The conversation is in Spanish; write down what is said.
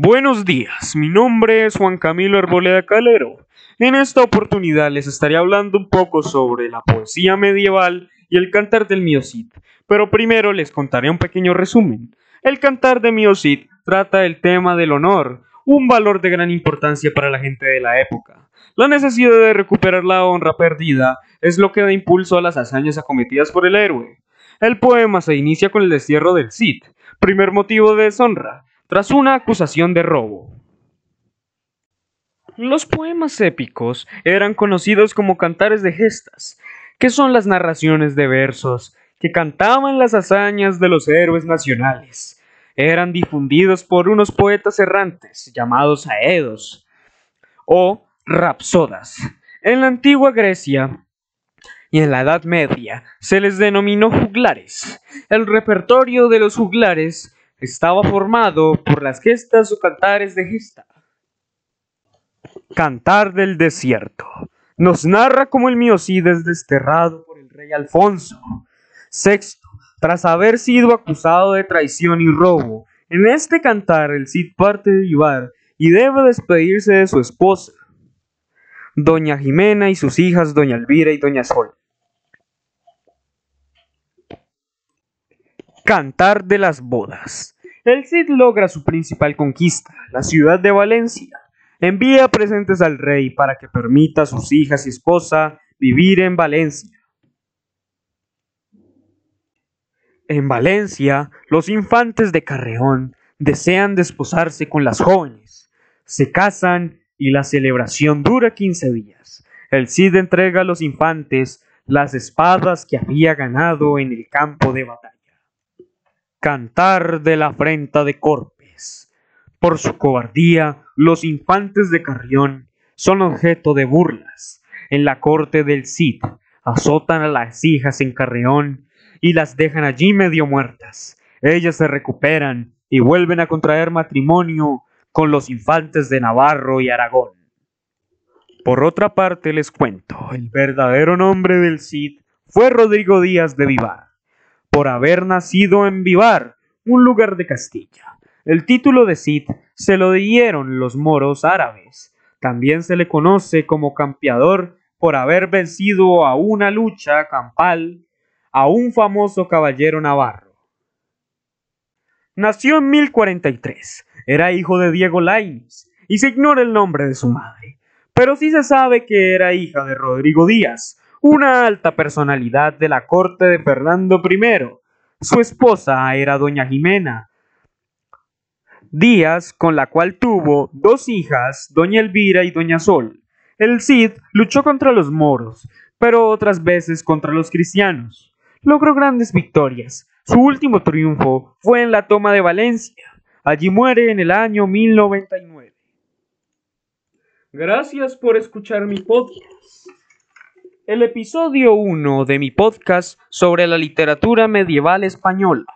Buenos días, mi nombre es Juan Camilo Arboleda Calero. En esta oportunidad les estaré hablando un poco sobre la poesía medieval y el cantar del Mío pero primero les contaré un pequeño resumen. El cantar de Mío trata el tema del honor, un valor de gran importancia para la gente de la época. La necesidad de recuperar la honra perdida es lo que da impulso a las hazañas acometidas por el héroe. El poema se inicia con el destierro del Cid, primer motivo de deshonra, tras una acusación de robo. Los poemas épicos eran conocidos como cantares de gestas, que son las narraciones de versos que cantaban las hazañas de los héroes nacionales. Eran difundidos por unos poetas errantes llamados aedos o rapsodas. En la antigua Grecia y en la Edad Media se les denominó juglares. El repertorio de los juglares estaba formado por las gestas o cantares de gesta. Cantar del desierto. Nos narra cómo el Miocide es desterrado por el rey Alfonso VI, tras haber sido acusado de traición y robo. En este cantar el Cid parte de Ibar y debe despedirse de su esposa, doña Jimena y sus hijas, doña Elvira y doña Sol. Cantar de las bodas. El Cid logra su principal conquista, la ciudad de Valencia. Envía presentes al rey para que permita a sus hijas y esposa vivir en Valencia. En Valencia, los infantes de Carreón desean desposarse con las jóvenes. Se casan y la celebración dura quince días. El Cid entrega a los infantes las espadas que había ganado en el campo de batalla. Cantar de la afrenta de Corpes. Por su cobardía, los infantes de Carrión son objeto de burlas. En la corte del Cid azotan a las hijas en Carreón y las dejan allí medio muertas. Ellas se recuperan y vuelven a contraer matrimonio con los infantes de Navarro y Aragón. Por otra parte les cuento, el verdadero nombre del Cid fue Rodrigo Díaz de Vivar por haber nacido en Vivar, un lugar de Castilla. El título de Cid se lo dieron los moros árabes. También se le conoce como campeador por haber vencido a una lucha campal a un famoso caballero navarro. Nació en 1043. Era hijo de Diego Lainez y se ignora el nombre de su madre. Pero sí se sabe que era hija de Rodrigo Díaz, una alta personalidad de la corte de Fernando I. Su esposa era doña Jimena Díaz, con la cual tuvo dos hijas, doña Elvira y doña Sol. El Cid luchó contra los moros, pero otras veces contra los cristianos. Logró grandes victorias. Su último triunfo fue en la toma de Valencia. Allí muere en el año 1099. Gracias por escuchar mi podcast el episodio 1 de mi podcast sobre la literatura medieval española.